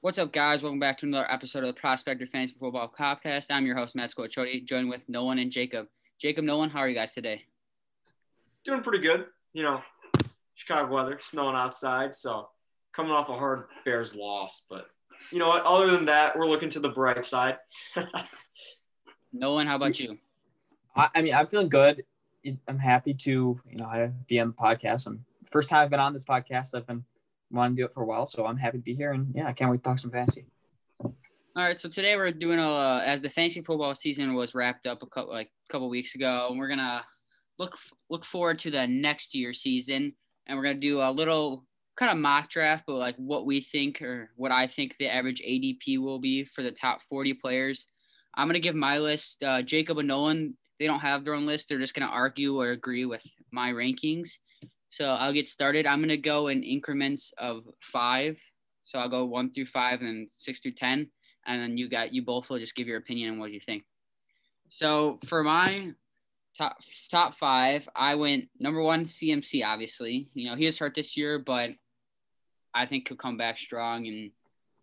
What's up, guys? Welcome back to another episode of the Prospector Fantasy Football Podcast. I'm your host, Matt Squillacioti, joined with Nolan and Jacob. Jacob, Nolan, how are you guys today? Doing pretty good. You know, Chicago weather, snowing outside, so coming off a hard Bears loss. But you know what? Other than that, we're looking to the bright side. Nolan, how about you? I, I mean, I'm feeling good. I'm happy to, you know, be on the podcast. I'm first time I've been on this podcast. I've been wanting to do it for a while, so I'm happy to be here. And yeah, I can't wait to talk some fantasy. All right, so today we're doing a as the fantasy football season was wrapped up a couple like a couple weeks ago, and we're gonna look look forward to the next year season, and we're gonna do a little kind of mock draft, but like what we think or what I think the average ADP will be for the top 40 players. I'm gonna give my list. Uh, Jacob and Nolan, they don't have their own list; they're just gonna argue or agree with my rankings. So I'll get started. I'm going to go in increments of five. So I'll go one through five and six through 10. And then you got, you both will just give your opinion on what you think. So for my top, top five, I went number one, CMC, obviously. You know, he was hurt this year, but I think he'll come back strong. And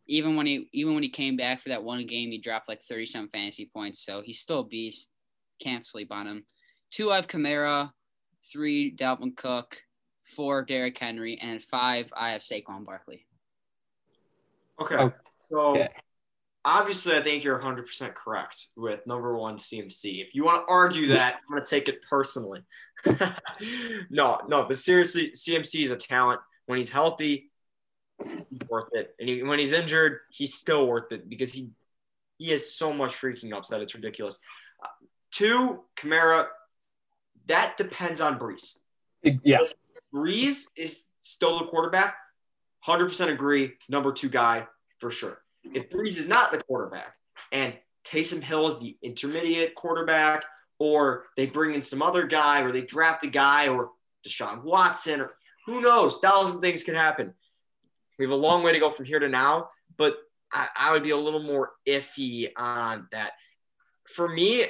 even when he, even when he came back for that one game, he dropped like 30 some fantasy points. So he's still a beast. Can't sleep on him. Two, I have Kamara. Three, Dalvin Cook four Derrick Henry, and five I have Saquon Barkley. Okay, oh, so yeah. obviously I think you're 100% correct with number one CMC. If you want to argue that, I'm going to take it personally. no, no, but seriously, CMC is a talent. When he's healthy, he's worth it, and he, when he's injured, he's still worth it because he he has so much freaking upside. It's ridiculous. Uh, two, Kamara. That depends on Brees. Yeah. Brees is still the quarterback, 100% agree, number two guy for sure. If Brees is not the quarterback and Taysom Hill is the intermediate quarterback, or they bring in some other guy, or they draft a guy, or Deshaun Watson, or who knows, thousand things can happen. We have a long way to go from here to now, but I, I would be a little more iffy on that. For me,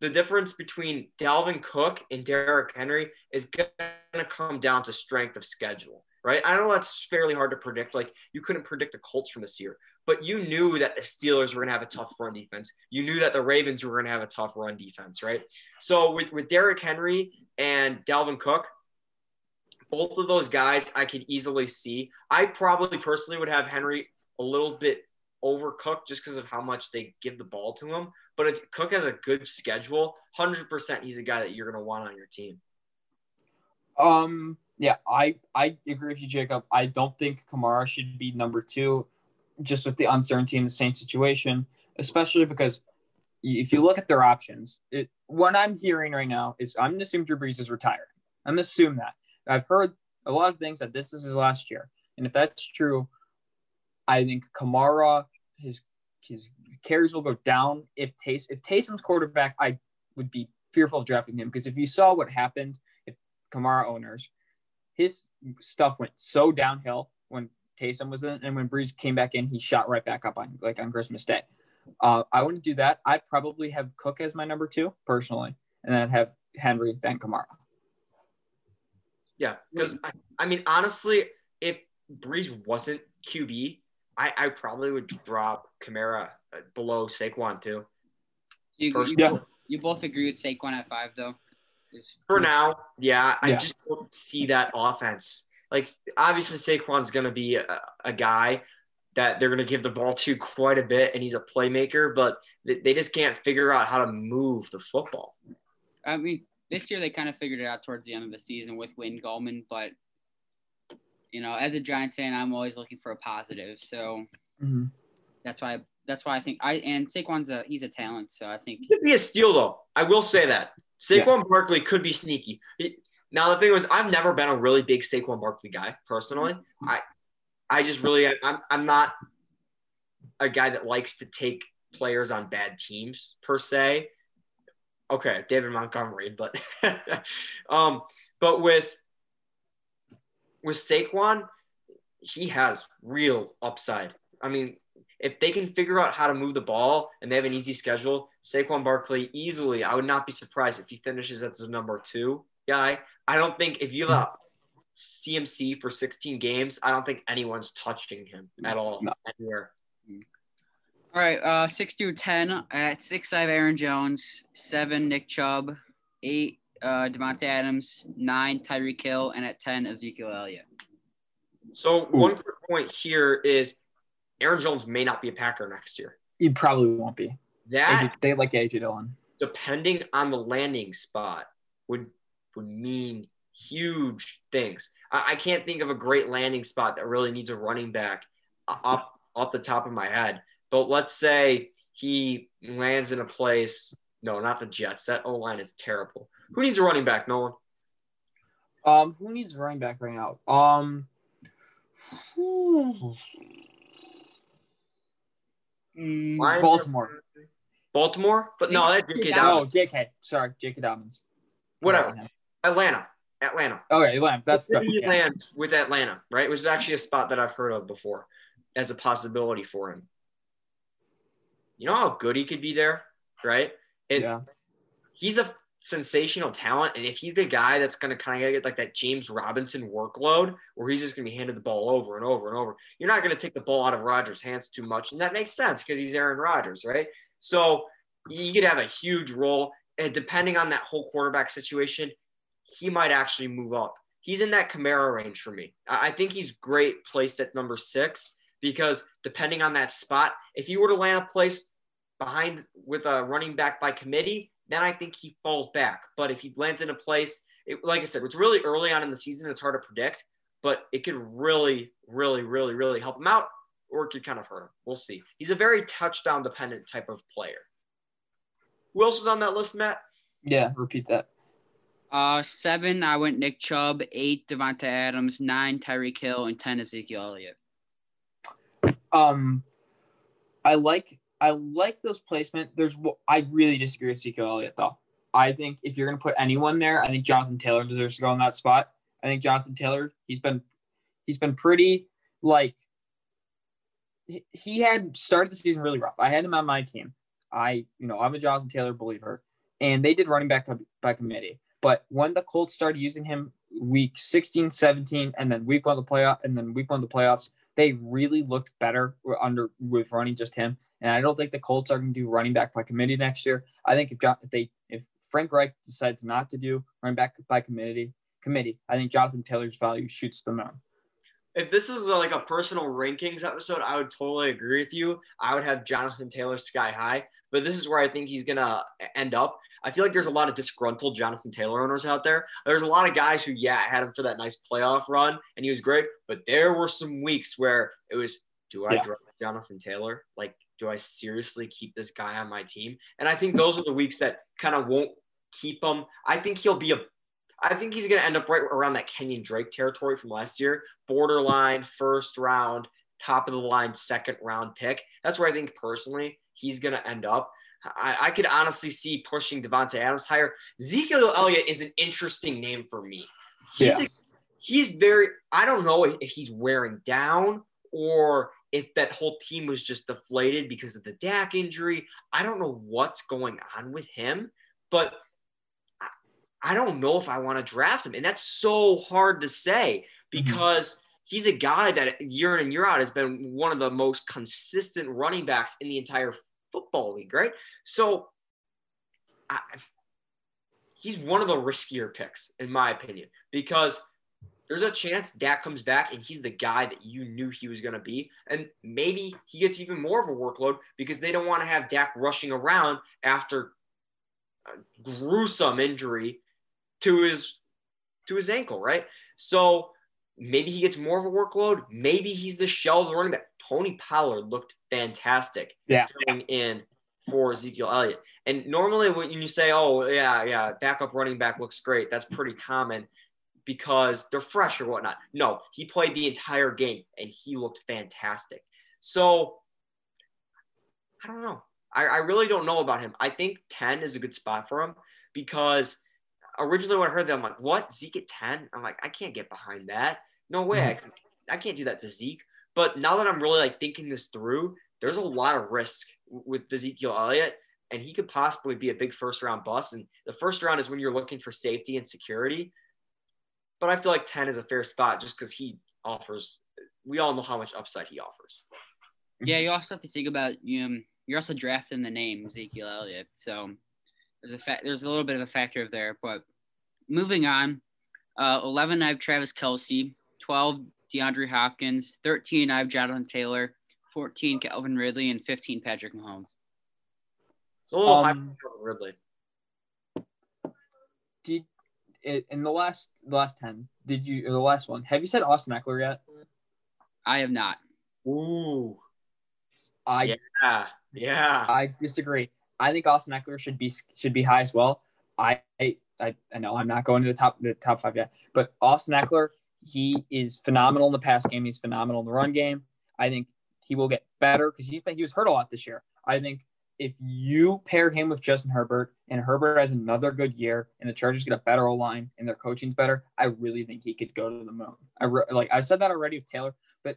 the difference between Dalvin Cook and Derrick Henry is going to come down to strength of schedule, right? I know that's fairly hard to predict. Like you couldn't predict the Colts from this year, but you knew that the Steelers were going to have a tough run defense. You knew that the Ravens were going to have a tough run defense, right? So with, with Derrick Henry and Dalvin Cook, both of those guys I could easily see. I probably personally would have Henry a little bit overcooked just because of how much they give the ball to him. But if Cook has a good schedule, 100% he's a guy that you're going to want on your team. Um, yeah, I, I agree with you, Jacob. I don't think Kamara should be number two, just with the uncertainty in the same situation, especially because if you look at their options, it, what I'm hearing right now is I'm going to assume Drew Brees is retiring. I'm going to assume that. I've heard a lot of things that this is his last year. And if that's true, I think Kamara, his his carries will go down if Tays if Taysom's quarterback, I would be fearful of drafting him because if you saw what happened if Kamara owners, his stuff went so downhill when Taysom was in, and when Brees came back in, he shot right back up on like on Christmas Day. Uh, I wouldn't do that. I'd probably have Cook as my number two personally, and then I'd have Henry then Kamara. Yeah, because I, I mean honestly, if Brees wasn't QB, I, I probably would drop Kamara uh, below Saquon too. You, you, yeah. you both agree with Saquon at five though. For now, yeah, yeah, I just don't see that offense. Like obviously Saquon's gonna be a, a guy that they're gonna give the ball to quite a bit, and he's a playmaker, but they just can't figure out how to move the football. I mean, this year they kind of figured it out towards the end of the season with Wayne Gallman, but you know, as a Giants fan, I'm always looking for a positive. So mm-hmm. that's why that's why I think I and Saquon's a he's a talent. So I think he could be a steal though. I will say that Saquon yeah. Barkley could be sneaky. He, now the thing was, I've never been a really big Saquon Barkley guy personally. Mm-hmm. I I just really I'm I'm not a guy that likes to take players on bad teams per se. Okay, David Montgomery, but um, but with with Saquon, he has real upside. I mean, if they can figure out how to move the ball and they have an easy schedule, Saquon Barkley easily, I would not be surprised if he finishes as the number two guy. I don't think if you have CMC for 16 games, I don't think anyone's touching him at all no. anywhere. All right, uh, six through ten at six. I have Aaron Jones. Seven, Nick Chubb. Eight, uh, Davante Adams. Nine, Tyreek Hill, and at ten, Ezekiel Elliott. So one quick point here is Aaron Jones may not be a Packer next year. He probably won't be. That AJ, they like AJ Dillon. depending on the landing spot would would mean huge things. I, I can't think of a great landing spot that really needs a running back off off the top of my head. But let's say he lands in a place. No, not the Jets. That O line is terrible. Who needs a running back, Nolan? Um, who needs a running back right now? Um, Mm, Lions- Baltimore. Baltimore? But no, that's J.K. Dobbins. Oh, JK. Sorry, J.K. Dobbins. Whatever. Atlanta. Atlanta. Okay, Atlanta. That's definitely. lands with Atlanta, right? Which is actually a spot that I've heard of before as a possibility for him. You know how good he could be there, right? It, Yeah. He's a sensational talent, and if he's the guy that's going to kind of get like that James Robinson workload, where he's just going to be handed the ball over and over and over, you're not going to take the ball out of Rodgers' hands too much, and that makes sense because he's Aaron Rodgers, right? So he could have a huge role, and depending on that whole quarterback situation, he might actually move up. He's in that Kamara range for me. I think he's great placed at number six because depending on that spot, if you were to land a place behind with a running back by committee, then I think he falls back. But if he lands in a place, it, like I said, it's really early on in the season. It's hard to predict, but it could really, really, really, really help him out, or it could kind of hurt him. We'll see. He's a very touchdown dependent type of player. Who else was on that list, Matt? Yeah. Repeat that. uh, seven, I went Nick Chubb. Eight, Davante Adams. Nine, Tyreek Hill, and ten, Ezekiel Elliott. Um, I like I like those placement. There's I really disagree with Ezekiel Elliott though. I think if you're gonna put anyone there, I think Jonathan Taylor deserves to go in that spot. I think Jonathan Taylor, he's been he's been pretty like he- he had started the season really rough. I had him on my team. I you know I'm a Jonathan Taylor believer, and they did running back by committee. But when the Colts started using him week 16, 17, and then week one of the playoff, and then week one of the playoffs, they really looked better under with running just him. And I don't think the Colts are going to do running back by committee next year. I think if, John, if they if Frank Reich decides not to do running back by committee committee, I think Jonathan Taylor's value shoots the moon. If this is a, like a personal rankings episode, I would totally agree with you. I would have Jonathan Taylor sky high, but this is where I think he's gonna end up. I feel like there's a lot of disgruntled Jonathan Taylor owners out there. There's a lot of guys who, yeah, had him for that nice playoff run and he was great, but there were some weeks where it was, do I Yeah. drop Jonathan Taylor? Like, do I seriously keep this guy on my team? And I think those are the weeks that kind of won't keep him. I think he'll be a I think he's going to end up right around that Kenyan Drake territory from last year, borderline first round, top of the line, second round pick. That's where I think personally he's going to end up. I, I could honestly see pushing Davante Adams higher. Ezekiel Elliott is an interesting name for me. He's Yeah. a, he's very. I don't know if he's wearing down or if that whole team was just deflated because of the Dak injury. I don't know what's going on with him, but I don't know if I want to draft him. And that's so hard to say mm-hmm. because he's a guy that year in and year out has been one of the most consistent running backs in the entire football league, right? So I, he's one of the riskier picks, in my opinion, because there's a chance Dak comes back and he's the guy that you knew he was going to be. And maybe he gets even more of a workload because they don't want to have Dak rushing around after a gruesome injury to his to his ankle, right? So maybe he gets more of a workload. Maybe he's the shell of the running back. Tony Pollard looked fantastic Yeah. coming in for Ezekiel Elliott. And normally when you say, oh, yeah, yeah, backup running back looks great, that's pretty common because they're fresh or whatnot. No, he played the entire game and he looked fantastic. So I don't know. I, I really don't know about him. I think 10 is a good spot for him because originally when I heard that, I'm like, what? Zeke at 10? I'm like, I can't get behind that. No way. I, mm-hmm. can, I can't do that to Zeke. But now that I'm really like thinking this through, there's a lot of risk with Ezekiel Elliott, and he could possibly be a big first round bust. And the first round is when you're looking for safety and security. But I feel like 10 is a fair spot just because he offers, we all know how much upside he offers. Yeah, you also have to think about you. Know, you're also drafting the name Ezekiel Elliott, so there's a fa- there's a little bit of a factor there. But moving on, uh, 11, I have Travis Kelce, 12, DeAndre Hopkins. 13, I have Jonathan Taylor. 14, Calvin Ridley. And 15, Patrick Mahomes. It's a little Um, high for Ridley. Did it in the last the last ten? Did you or the last one? Have you said Austin Ekeler yet? I have not. Ooh. I Yeah. Yeah. I disagree. I think Austin Ekeler should be should be high as well. I I, I know I'm not going to the top the top five yet, but Austin Ekeler he is phenomenal in the pass game. He's phenomenal in the run game. I think he will get better because he's been he was hurt a lot this year. I think if you pair him with Justin Herbert and Herbert has another good year and the Chargers get a better O line and their coaching's better, I really think he could go to the moon. I re- like I said that already with Taylor, but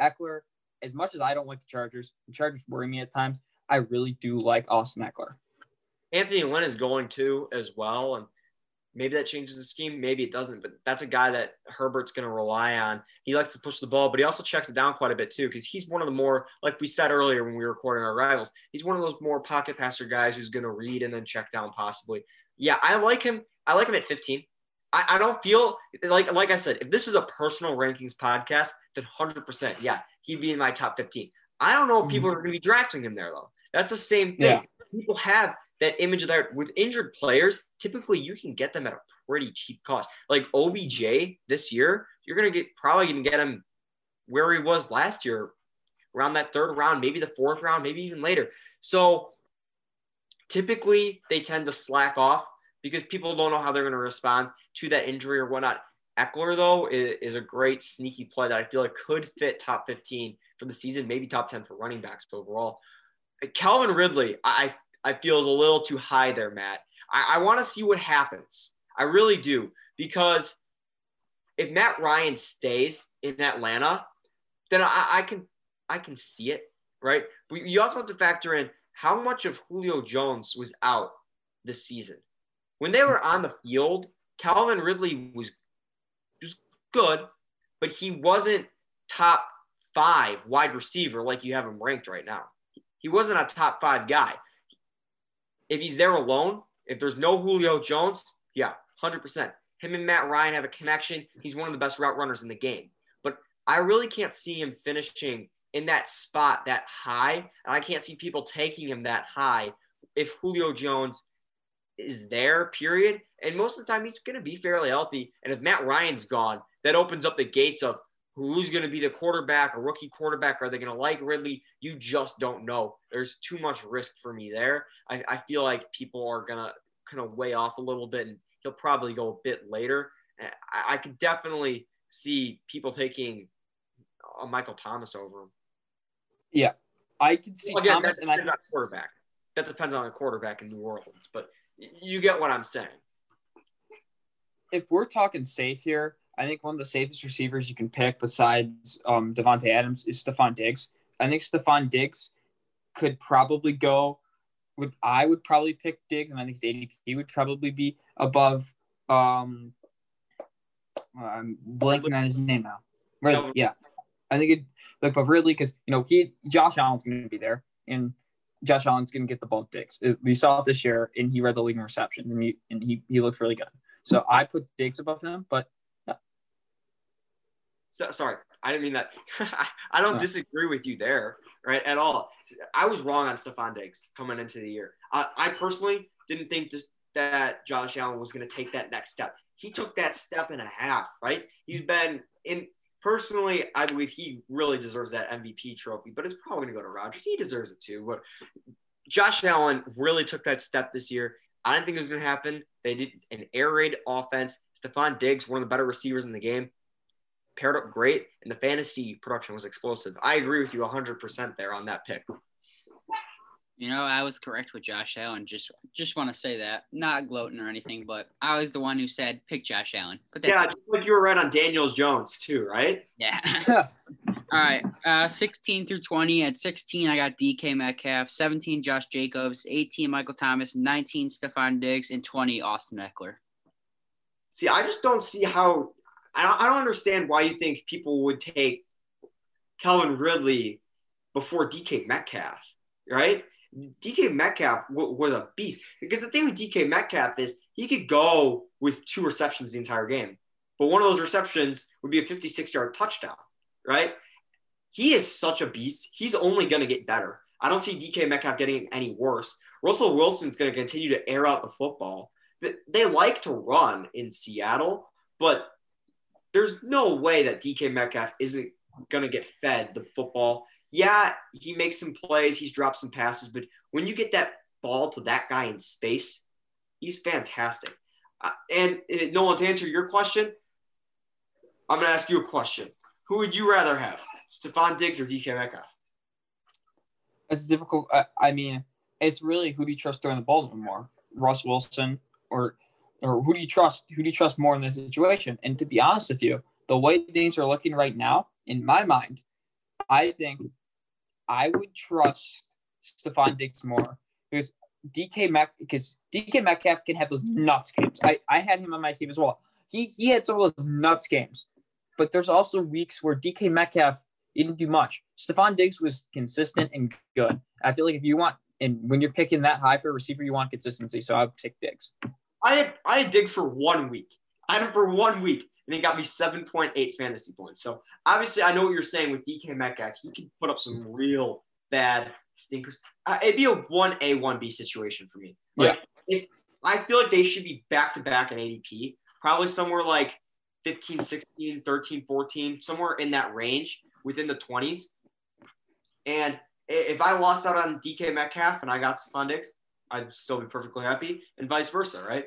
Ekeler, as much as I don't like the Chargers, the Chargers worry me at times. I really do like Austin Ekeler. Anthony Lynn is going to as well. And maybe that changes the scheme. Maybe it doesn't. But that's a guy that Herbert's going to rely on. He likes to push the ball, but he also checks it down quite a bit too, because he's one of the more, like we said earlier when we were recording our rivals, he's one of those more pocket passer guys who's going to read and then check down possibly. Yeah, I like him. I like him at 15. I, I don't feel like, like I said, if this is a personal rankings podcast, then 100%, yeah, he'd be in my top 15. I don't know if people mm-hmm. are going to be drafting him there though. That's the same thing. Yeah. People have that image of that with injured players. Typically, you can get them at a pretty cheap cost. Like OBJ this year, you're gonna get probably gonna get him where he was last year, around that third round, maybe the fourth round, maybe even later. So typically, they tend to slack off because people don't know how they're going to respond to that injury or whatnot. Ekeler, though, is, is, a great sneaky play that I feel like could fit top 15 for the season, maybe top 10 for running backs overall. Calvin Ridley, I, I feel is a little too high there, Matt. I, I want to see what happens. I really do. Because if Matt Ryan stays in Atlanta, then I, I can I can see it, right? But you also have to factor in how much of Julio Jones was out this season. When they were on the field, Calvin Ridley was was good, but he wasn't top five wide receiver like you have him ranked right now. He wasn't a top five guy. If he's there alone, if there's no Julio Jones, yeah, 100%. Him and Matt Ryan have a connection. He's one of the best route runners in the game. But I really can't see him finishing in that spot that high. And I can't see people taking him that high if Julio Jones is there, period. And most of the time, he's going to be fairly healthy. And if Matt Ryan's gone, that opens up the gates of who's going to be the quarterback, a rookie quarterback. Are they going to like Ridley? You just don't know. There's too much risk for me there. I, I feel like people are going to kind of weigh off a little bit, and he'll probably go a bit later. I, I could definitely see people taking a Michael Thomas over him. Yeah, I can see well, again, Thomas, and I can quarterback. That depends on the quarterback in New Orleans, but you get what I'm saying. If we're talking safe here, I think one of the safest receivers you can pick besides um, Davante Adams is Stefon Diggs. I think Stefon Diggs could probably go. Would I would probably pick Diggs, and I think his ADP would probably be above. Um, I'm blanking on his name now. Ridley, yeah, I think it like above Ridley because you know he Josh Allen's going to be there, and Josh Allen's going to get the ball Diggs. We saw it this year, and he read the league in reception, and he and he he looked really good. So I put Diggs above him, but so, sorry, I didn't mean that. I don't No. disagree with you there, right, at all. I was wrong on Stefon Diggs coming into the year. I, I personally didn't think just that Josh Allen was going to take that next step. He took that step and a half, right? He's been in. Personally, I believe he really deserves that MVP trophy, but it's probably going to go to Rodgers. He deserves it too. But Josh Allen really took that step this year. I didn't think it was going to happen. They did an air raid offense. Stefon Diggs, one of the better receivers in the game, paired up great, and the fantasy production was explosive. I agree with you 100% there on that pick. You know, I was correct with Josh Allen. Just just want to say that. Not gloating or anything, but I was the one who said pick Josh Allen. But that's Yeah, just like you were right on Daniels Jones too, right? yeah. All right. Uh, 16 through 20. At 16, I got DK Metcalf. 17, Josh Jacobs. 18, Michael Thomas. 19, Stefon Diggs. And 20, Austin Ekeler. See, I just don't see how. I don't, understand why you think people would take Calvin Ridley before DK Metcalf, right? DK Metcalf w- was a beast because the thing with DK Metcalf is he could go with two receptions the entire game, but one of those receptions would be a 56 yard touchdown, right? He is such a beast. He's only going to get better. I don't see DK Metcalf getting any worse. Russell Wilson's going to continue to air out the football. They like to run in Seattle, but there's no way that DK Metcalf isn't going to get fed the football. Yeah, he makes some plays, he's dropped some passes, but when you get that ball to that guy in space, he's fantastic. Uh, and uh, Nolan, to answer your question, I'm going to ask you a question. Who would you rather have, Stefon Diggs or DK Metcalf? It's difficult. I, I mean, it's really who do you trust throwing the ball more, Russ Wilson or or who do you trust? Who do you trust more in this situation? And to be honest with you, the way things are looking right now, in my mind, I think I would trust Stefon Diggs more because DK Mac because DK Metcalf can have those nuts games. I, I had him on my team as well. He he had some of those nuts games, but there's also weeks where DK Metcalf didn't do much. Stefon Diggs was consistent and good. I feel like if you want and when you're picking that high for a receiver, you want consistency. So I would take Diggs. I had I had Diggs for one week. I had him for one week, and he got me 7.8 fantasy points. So obviously, I know what you're saying with DK Metcalf. He can put up some real bad stinkers. Uh, it'd be a one A one B situation for me. Like yeah. if I feel like they should be back to back in ADP, probably somewhere like 15, 16, 13, 14, somewhere in that range within the 20s. And if I lost out on DK Metcalf and I got Stefon Diggs, I'd still be perfectly happy, and vice versa, right?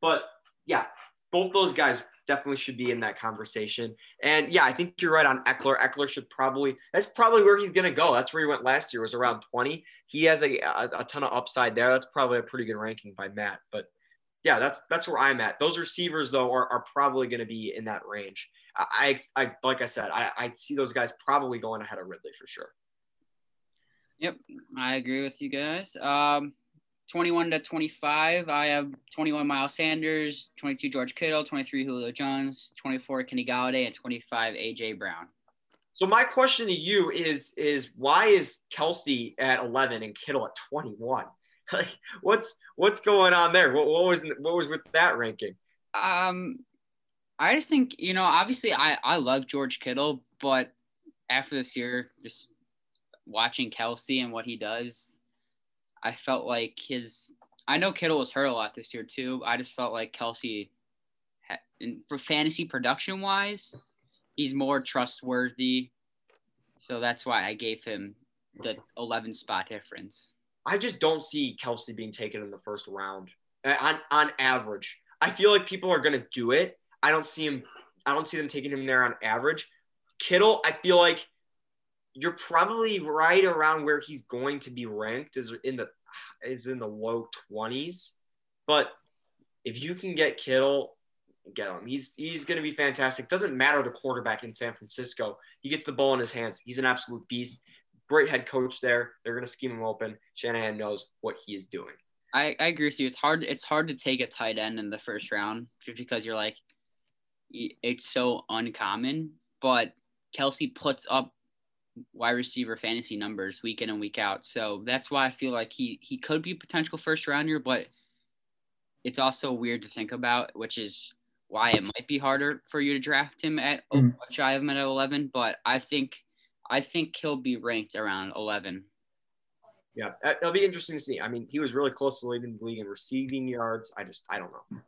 But yeah, both those guys definitely should be in that conversation. And yeah, I think you're right on Ekeler. Ekeler should probably that's probably where he's going to go. That's where he went last year was around 20. He has a, a, a ton of upside there. That's probably a pretty good ranking by Matt. But yeah, that's that's where I'm at. Those receivers though are, are probably going to be in that range. I, I like I said, I, I see those guys probably going ahead of Ridley for sure. Yep, I agree with you guys. Um, 21 to 25, I have 21 Miles Sanders, 22 George Kittle, 23 Julio Jones, 24 Kenny Golladay, and 25 AJ Brown. So my question to you is is why is Kelce at 11 and Kittle at 21? Like what's what's going on there? What, what was what was with that ranking? Um, I just think you know obviously I I love George Kittle, but after this year, just watching Kelce and what he does, I felt like his. I know Kittle was hurt a lot this year too. I just felt like Kelce, in, for fantasy production wise, he's more trustworthy. So that's why I gave him the 11 spot difference. I just don't see Kelce being taken in the first round on, on average. I feel like people are going to do it. I don't see him. I don't see them taking him there on average. Kittle, I feel like you're probably right around where he's going to be ranked is in the is in the low 20s. But if you can get Kittle, get him. He's he's going to be fantastic. Doesn't matter the quarterback in San Francisco. He gets the ball in his hands. He's an absolute beast. Great head coach there. They're going to scheme him open. Shanahan knows what he is doing. I, I agree with you. It's hard. It's hard to take a tight end in the first round just because you're like, it's so uncommon. But Kelce puts up wide receiver fantasy numbers week in and week out. So that's why I feel like he he could be a potential first rounder, but it's also weird to think about, which is why it might be harder for you to draft him at mm. which I have him at 11. But I think I think he'll be ranked around 11. Yeah, it'll be interesting to see. I mean, he was really close to leading the league in receiving yards. I just I don't know.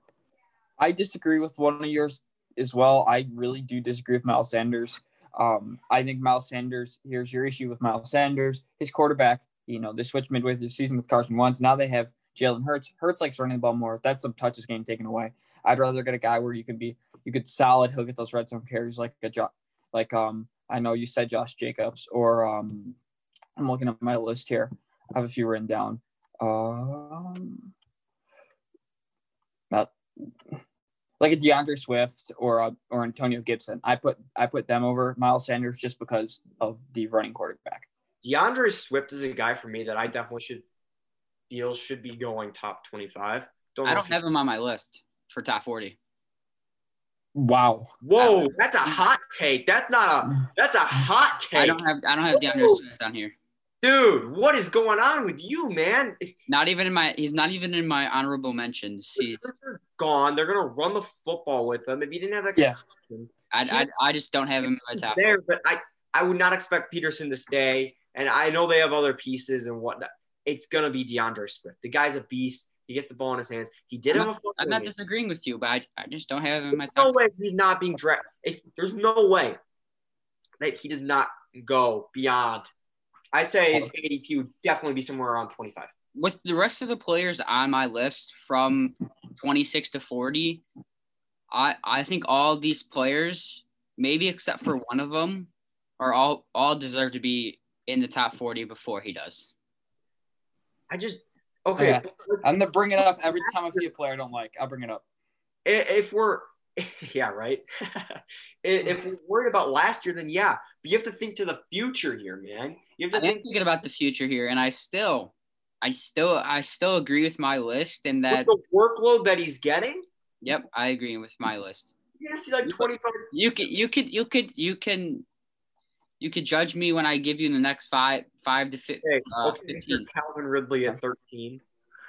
I disagree with one of yours as well. I really do disagree with Miles Sanders. Um, I think Miles Sanders, here's your issue with Miles Sanders. His quarterback, you know, they switched midway through the season with Carson Wentz. Now they have Jalen Hurts. Hurts likes running the ball more. That's some touches game taken away. I'd rather get a guy where you can be, you could solid. He'll get those red zone carries like a job, like um, I know you said Josh Jacobs or um, I'm looking at my list here. I have a few written down. Um, not like a DeAndre Swift or a, or Antonio Gibson. I put I put them over Miles Sanders just because of the running quarterback. DeAndre Swift is a guy for me that I definitely should feel should be going top twenty five. Don't I don't have him on my list for top forty. Wow. Whoa, that's a hot take. That's not a. That's a hot take. I don't have I don't have DeAndre Swift on here. Dude, what is going on with you, man? Not even in my he's not even in my honorable mentions. He's Swift is gone. They're gonna run the football with them. If you didn't have that, Yeah. I, I, I just don't have him in my top. there, but I I would not expect Peterson to stay. And I know they have other pieces and whatnot. It's gonna be DeAndre Swift. The guy's a beast. He gets the ball in his hands. He did I'm have a fumble I'm not disagreeing with you, but I, I just don't have him in my There's no way he's not being drafted. There's no way that he does not go beyond. I say his ADP would definitely be somewhere around 25. With the rest of the players on my list from 26 to 40, I I think all these players, maybe except for one of them, are all all deserve to be in the top 40 before he does. I just okay. Okay. I'm gonna bring it up every time I see a player I don't like. I'll bring it up. If we're yeah, right. If we're worried about last year, then yeah. But you have to think to the future here, man. You have I to am think thinking about the future here, and I still, I still, I still agree with my list, and with that the workload that he's getting. yep, I agree with my list. You're gonna see like 25. You could, you could, you could, you can, you could judge me when I give you the next five, five to fi- Okay, uh, 15. Calvin Ridley at 13.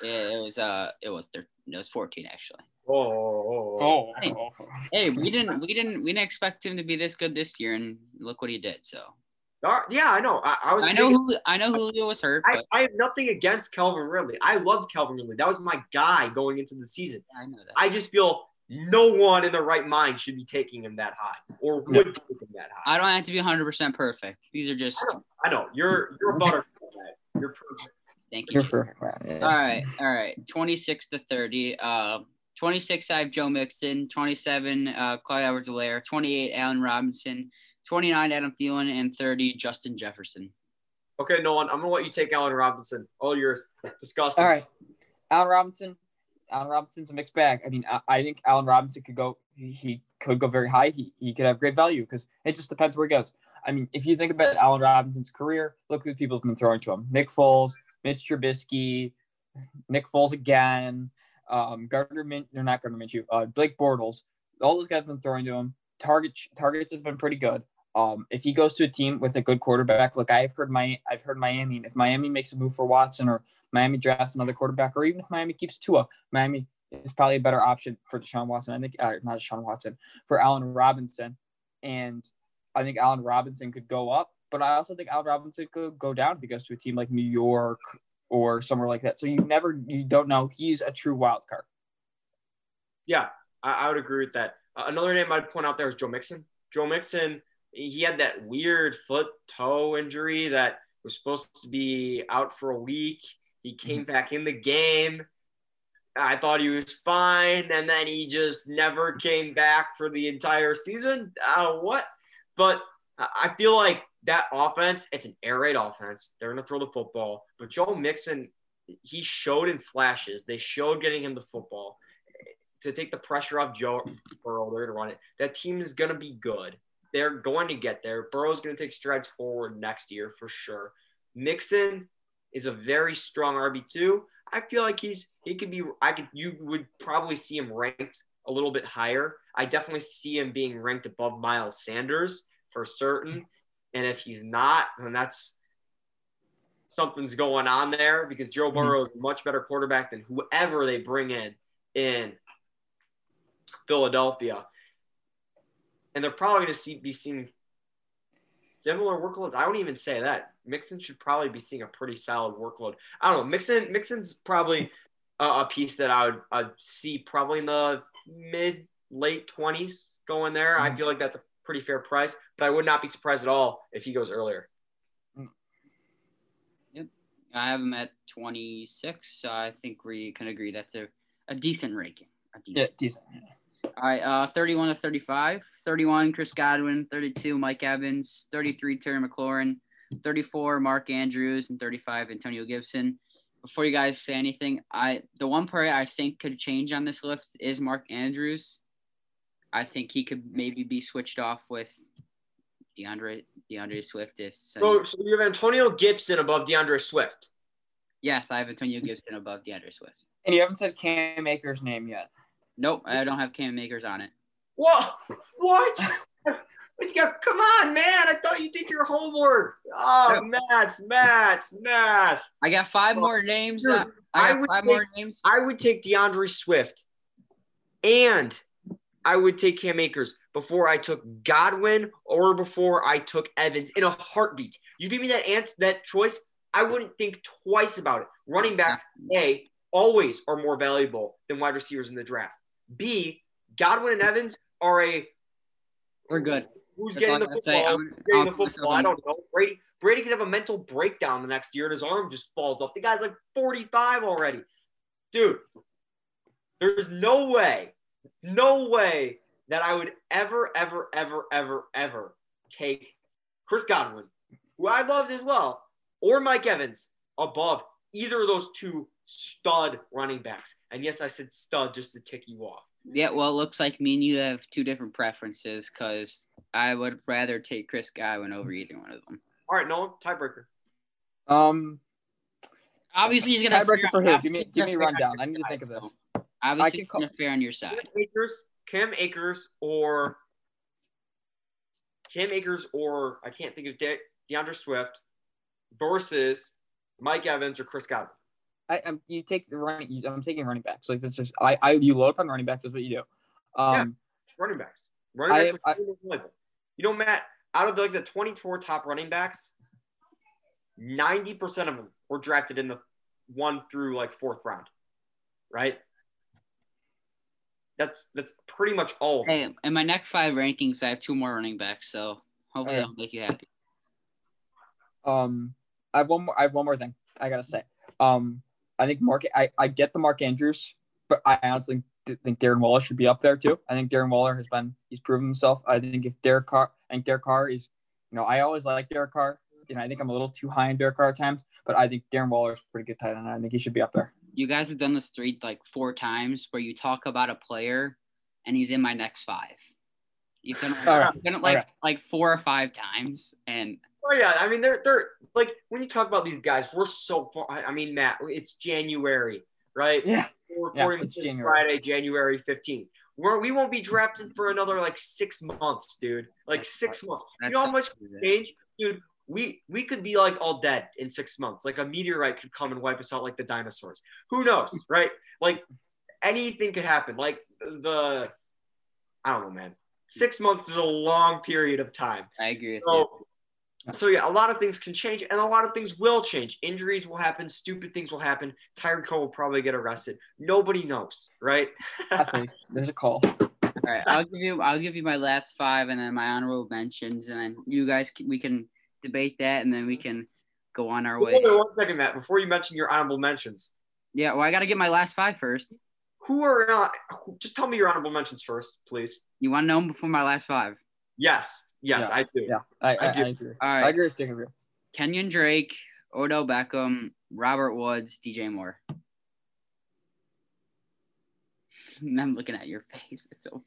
Yeah, it was uh, it was thir- it was 14 actually. Oh, oh, oh. Oh, Hey. Hey, we didn't, we didn't, we didn't expect him to be this good this year, and look what he did. So All right, yeah, I know. I, I was. I know who, I know Julio was hurt, I, but I have nothing against Calvin Ridley. I loved Calvin Ridley. That was my guy going into the season. I know that. I just feel no one in the right mind should be taking him that high or would No. take him that high. I don't have to be 100 percent perfect. These are just I know. I know. You're you're a butterfly. You're perfect. thank you. You're perfect. Yeah. All right, all right. 26 to 30. Uh, 26, I have Joe Mixon. 27, uh, Clyde Edwards-Helaire. 28, Allen Robinson. 29, Adam Thielen, and 30, Justin Jefferson. Okay, Nolan, I'm gonna let you take Allen Robinson. All yours. Discuss. All right. Allen Robinson. Allen Robinson's a mixed bag. I mean, I, I think Allen Robinson could go. He, he could go very high. He, he could have great value because it just depends where he goes. I mean, if you think about Allen Robinson's career, look who people have been throwing to him: Nick Foles, Mitch Trubisky, Nick Foles again, um, Gardner Min, or not Gardner Minshew, uh, Blake Bortles. All those guys have been throwing to him. Target targets have been pretty good. Um, if he goes to a team with a good quarterback, look, I've heard my I've heard Miami. If Miami makes a move for Watson or Miami drafts another quarterback, or even if Miami keeps Tua, Miami is probably a better option for Deshaun Watson. I think, uh, not Deshaun Watson, for Allen Robinson. And I think Allen Robinson could go up, but I also think Allen Robinson could go down if he goes to a team like New York or somewhere like that. So you never, you don't know. He's a true wild card. Yeah, I, I would agree with that. Uh, another name I'd point out there is Joe Mixon. Joe Mixon, he had that weird foot toe injury that was supposed to be out for a week. He came back in the game. I thought he was fine, and then he just never came back for the entire season. Uh, what? But I feel like that offense, it's an air raid offense. They're going to throw the football. But Joe Mixon, he showed in flashes. They showed getting him the football to take the pressure off Joe Burrow. They're going to run it. That team is going to be good. They're going to get there. Burrow's going to take strides forward next year for sure. Mixon is a very strong RB2. I feel like he's he could be I could you would probably see him ranked a little bit higher. I definitely see him being ranked above Miles Sanders for certain. And if he's not, then that's something's going on there because Joe Burrow is a much better quarterback than whoever they bring in in Philadelphia. And they're probably going to see be seeing similar workloads. I wouldn't even say that. Mixon should probably be seeing a pretty solid workload. I don't know. Mixon Mixon's probably a, a piece that I would I'd see probably in the mid late twenties going there. I Mhm. feel like that's a pretty fair price, but I would not be surprised at all if he goes earlier. Yep. I have him at 26, so I think we can agree that's a, a decent ranking. A decent. Yeah, decent. All right, uh, 31 to 35. 31, Chris Godwin. 32, Mike Evans. 33, Terry McLaurin. 34, Mark Andrews. And 35, Antonio Gibson. Before you guys say anything, I the one player I think could change on this list is Mark Andrews. I think he could maybe be switched off with DeAndre DeAndre Swift if So, so you have Antonio Gibson above DeAndre Swift. yes, I have Antonio Gibson above DeAndre Swift. And you haven't said Cam Akers' name yet. Nope, I don't have Cam Akers on it. What? What? Come on, man. I thought you did your homework. Oh, Mats, Mats, Mats. I got five more names. dude, uh, I I would five think- more names. I would take DeAndre Swift and I would take Cam Akers before I took Godwin or before I took Evans in a heartbeat. You give me that answer, that choice, I wouldn't think twice about it. Running backs, A, always are more valuable than wide receivers in the draft. B, Godwin and Evans are a We're good. who's That's getting the I gotta say. football, I'm- getting the football. I don't know. Brady Brady could have a mental breakdown the next year and his arm just falls off. The guy's like 45 already. Dude, there's no way, no way that I would ever, ever, ever, ever, ever take Chris Godwin, who I loved as well, or Mike Evans above either of those two stud running backs. And yes, I said stud just to tick you off. Yeah, well, it looks like me and you have two different preferences because I would rather take Chris Godwin over either one of them. All right, Nolan, tiebreaker. Um, Obviously, he's gonna tiebreaker for who? Give me give me a rundown. I need to think of this. Obviously, can call- fair on your side. Cam Akers, Cam Akers, or Cam Akers, or I can't think of De- DeAndre Swift versus Mike Evans or Chris Godwin. I, I'm, you take the running. I'm taking running backs. Like it's just I, I you load up on running backs. That's what you do. Um, Running backs. Running backs. I- valuable. you know, Matt, out of like the 24 top running backs, 90% of them were drafted in the one through like fourth round, right? That's that's pretty much all. of. Hey, in my next five rankings, I have two more running backs, so hopefully Okay. I'll make you happy. Um, I have one more. I have one more thing I gotta say. Um, I think Mark. I, I get the Mark Andrews, but I honestly think Darren Waller should be up there too. I think Darren Waller has been he's proven himself. I think if Derek Carr, I think Derek Carr is, you know, I always like Derek Carr. and I think I'm a little too high on Derek Carr at times, but I think Darren Waller is a pretty good tight end. I think he should be up there. You guys have done this three like four times where you talk about a player and he's in my next five. You've done, All right. you've done it like Okay. like four or five times, and Oh yeah, I mean they're they're like when you talk about these guys, we're so far. I I mean, Matt, it's January, right? Yeah. We're Yeah, recording it's this January. Friday, January fifteenth. We're we won't be drafted for another like six months, dude. Like six months. You that's know how much change, dude? We we could be like all dead in six months. Like a meteorite could come and wipe us out like the dinosaurs. Who knows, right? Like anything could happen. Like the I don't know, man. Six months is a long period of time. I agree. So, so yeah, a lot of things can change, and a lot of things will change. Injuries will happen. Stupid things will happen. Tyreek Hill will probably get arrested. Nobody knows, right? There's a call. All right, I'll give you I'll give you my last five and then my honorable mentions, and then you guys can, we can debate that, and then we can go on our way. Hold on one second, Matt. Before you mention your honorable mentions, Yeah, well, I got to get my last five first. who are uh, not? Just tell me your honorable mentions first, please. You want to know 'em before my last five? Yes, yes, Yeah. I do. Yeah, I, I, I I, do. agree. All I agree with Jacob here. Kenyan Drake, Odell Beckham, Robert Woods, DJ Moore. I'm looking at your face. It's so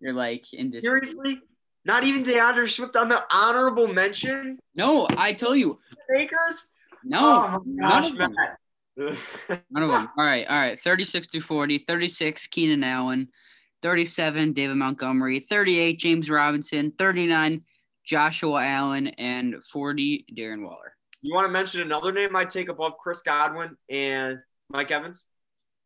you're like in dis- Seriously, not even DeAndre Swift on the honorable mention. No, I tell you. Akers. No, oh gosh, none of them. Matt. None of them. All right, all right. 36 to 40, 36 Keenan Allen, 37 David Montgomery, 38 James Robinson, 39 Joshua Allen, and 40 Darren Waller. You want to mention another name I'd take above Chris Godwin and Mike Evans?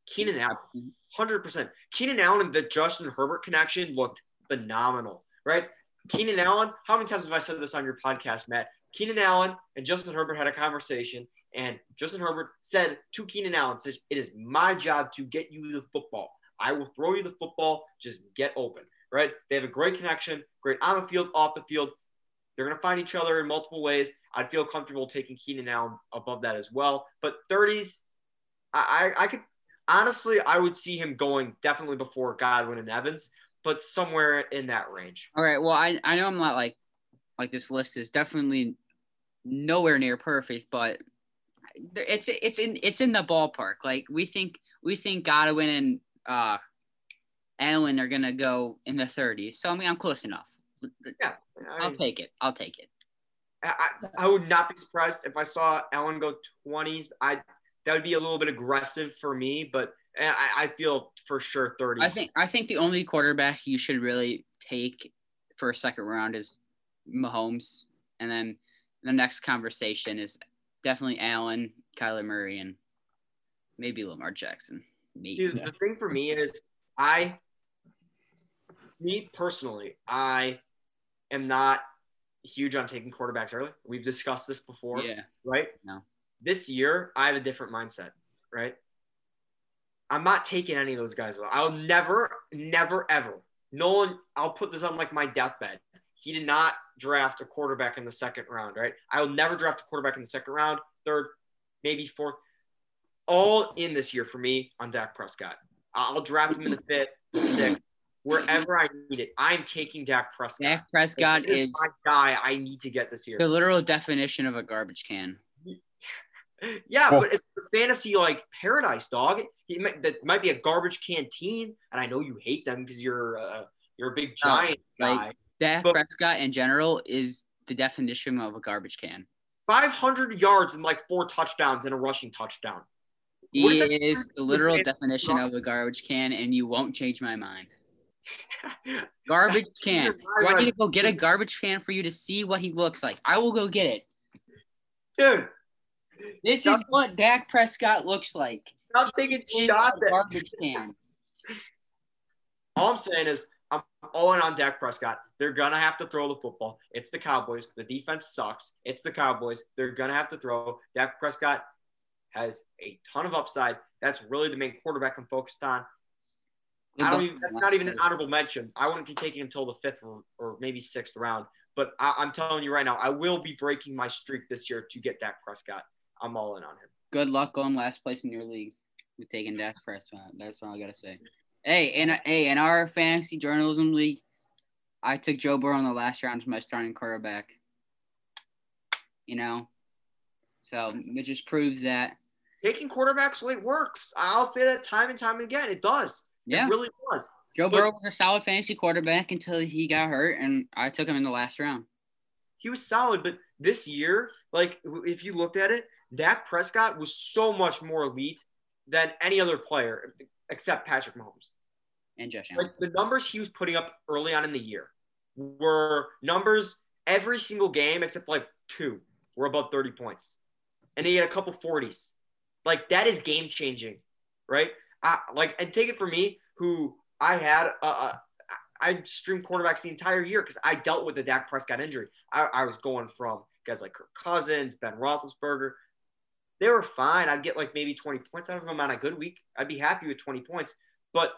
Keenan Allen. Hundred percent. Keenan Allen and the Justin Herbert connection looked phenomenal, right? Keenan Allen. How many times have I said this on your podcast, Matt? Keenan Allen and Justin Herbert had a conversation, and Justin Herbert said to Keenan Allen, "said It is my job to get you the football. I will throw you the football. Just get open." Right? They have a great connection, great on the field, off the field. They're going to find each other in multiple ways. I'd feel comfortable taking Keenan Allen above that as well. But 30s, I, I, I could honestly, I would see him going definitely before Godwin and Evans, but somewhere in that range. All right. Well, I, I know I'm not like like this list is definitely nowhere near perfect, but it's it's in it's in the ballpark. Like we think we think Godwin and uh Allen are gonna go in the 30s. So I mean I'm close enough. Yeah, I, I'll take it. I'll take it. I, I would not be surprised if I saw Allen go 20s. I that would be a little bit aggressive for me, but I, I feel for sure 30. I think I think the only quarterback you should really take for a second round is Mahomes, and then the next conversation is definitely Allen, Kyler Murray, and maybe Lamar Jackson. Maybe. See, the thing for me is I, me personally, I am not huge on taking quarterbacks early. We've discussed this before, Yeah. right? No. This year, I have a different mindset, right? I'm not taking any of those guys. I'll never, never, ever. Nolan, I'll put this on like my deathbed. He did not draft a quarterback in the second round, right? I'll never draft a quarterback in the second round, third, maybe fourth. All in this year for me on Dak Prescott. I'll draft him in the fifth, sixth, wherever I need it. I'm taking Dak Prescott. Dak Prescott is my guy. I need to get this year. the literal definition of a garbage can. Yeah, but it's a fantasy like paradise, dog. He might, that might be a garbage canteen, and I know you hate them because you're uh, you're a big giant like- guy. Dak But- Prescott in general is the definition of a garbage can. 500 yards and like four touchdowns and a rushing touchdown. He What is that is the literal It's definition wrong. of a garbage can, and you won't change my mind. Garbage can. Do I right. need to go get a garbage can for you to see what he looks like? I will go get it. Dude, This is what Dak Prescott looks like. stop taking shots at garbage can. All I'm saying is I'm all in on Dak Prescott. They're gonna have to throw the football. It's the Cowboys. The defense sucks. It's the Cowboys. They're gonna have to throw. Dak Prescott has a ton of upside. That's really the main quarterback I'm focused on. I don't even, that's not even an honorable mention. I wouldn't be taking until the fifth or, or maybe sixth round. But I, I'm telling you right now, I will be breaking my streak this year to get Dak Prescott. I'm all in on him. Good luck going last place in your league with taking Dak Prescott. That's all I gotta say. Hey, in hey, in our fantasy journalism league, I took Joe Burrow in the last round as my starting quarterback. You know, so it just proves that. Taking quarterbacks late works. I'll say that time and time again. It does. Yeah, It really does. Joe Burrow was a solid fantasy quarterback until he got hurt, and I took him in the last round. he was solid, but this year, like if you looked at it, Dak Prescott was so much more elite than any other player except Patrick Mahomes. And Josh Allen. Like the numbers he was putting up early on in the year were numbers every single game except like two were above 30 points. And he had a couple 40s. Like that is game changing, right? I, like and take it from me who I had uh, uh, I streamed quarterbacks the entire year because I dealt with the Dak Prescott injury. I, I was going from guys like Kirk Cousins, Ben Roethlisberger. They were fine. I'd get like maybe 20 points out of them on a good week. I'd be happy with 20 points. But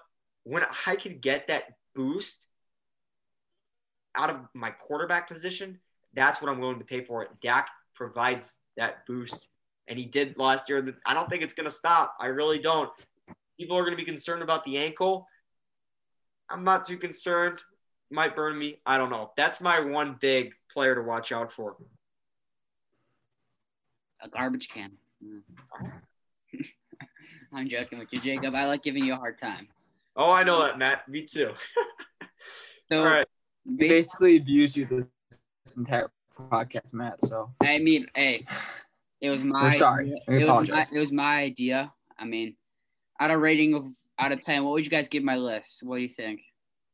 when I could get that boost out of my quarterback position, that's what I'm willing to pay for it. Dak provides that boost, and he did last year. I don't think it's going to stop. I really don't. People are going to be concerned about the ankle. I'm not too concerned. Might burn me. I don't know. That's my one big player to watch out for. a garbage can. Mm. I'm joking with you, Jacob. I like giving you a hard time. Oh, I know that, Matt. Me too. So, All right. He basi- basically abused you this entire podcast, Matt. So I mean, hey, it was my. We're sorry. We it, was my apologize. it was my idea. I mean, out of rating of out of ten, what would you guys give my list? What do you think?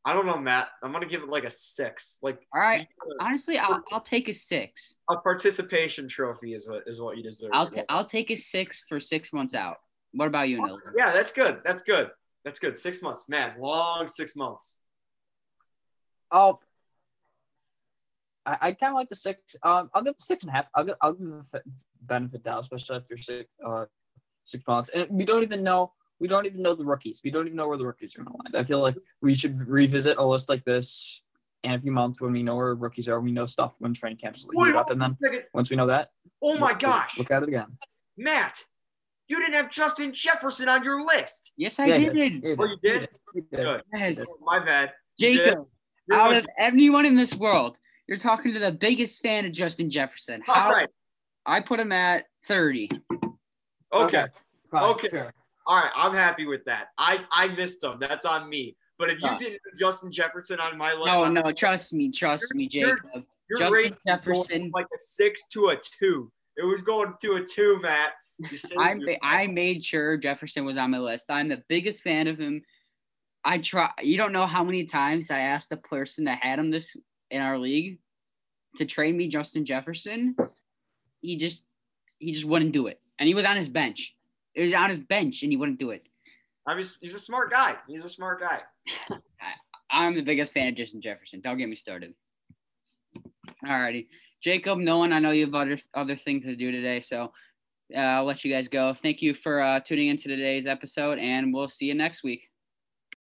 I don't know, Matt. I'm gonna give it like a six. Like All right, honestly, I'll I'll take a six. a participation trophy is what is what you deserve. I'll t- I'll take a six for six months out. What about you, Nil? yeah, that's good. That's good. That's good. Six months, man. Long six months. Oh, I, I kind of like the six. Um, I'll give the six and a half. I'll give, I'll give the benefit now, especially after six, uh, six months. And we don't even know. We don't even know the rookies. We don't even know where the rookies are going to land. I feel like we should revisit a list like this in a few months when we know where rookies are. We know stuff when training camps Wait, up, and then once we know that, Oh my look- gosh, look at it again. Matt, you didn't have Justin Jefferson on your list. Yes, I Yeah, did. yeah, Oh, you did? You did. Good. Yes, Oh, my bad. Jacob. You're Out of listening. anyone in this world, you're talking to the biggest fan of Justin Jefferson. All How right. I put him at thirty. Okay. Fine, Okay. fair. All right. I'm happy with that. I I missed him. That's on me. But if you didn't Justin Jefferson on my list, No, no, trust me, trust me, You're- Jacob. your Justin Jefferson. like a six to a two. It was going to a two, Matt. I I made sure Jefferson was on my list. I'm the biggest fan of him. I try. You don't know how many times I asked the person that had him this in our league to trade me Justin Jefferson. He just he just wouldn't do it, and he was on his bench. It was on his bench, and he wouldn't do it. I mean, he's a smart guy. He's a smart guy. I, I'm the biggest fan of Justin Jefferson. Don't get me started. All righty, Jacob, Nolan. I know you have other other things to do today, so uh, I'll let you guys go. Thank you for uh, tuning into today's episode, and we'll see you next week.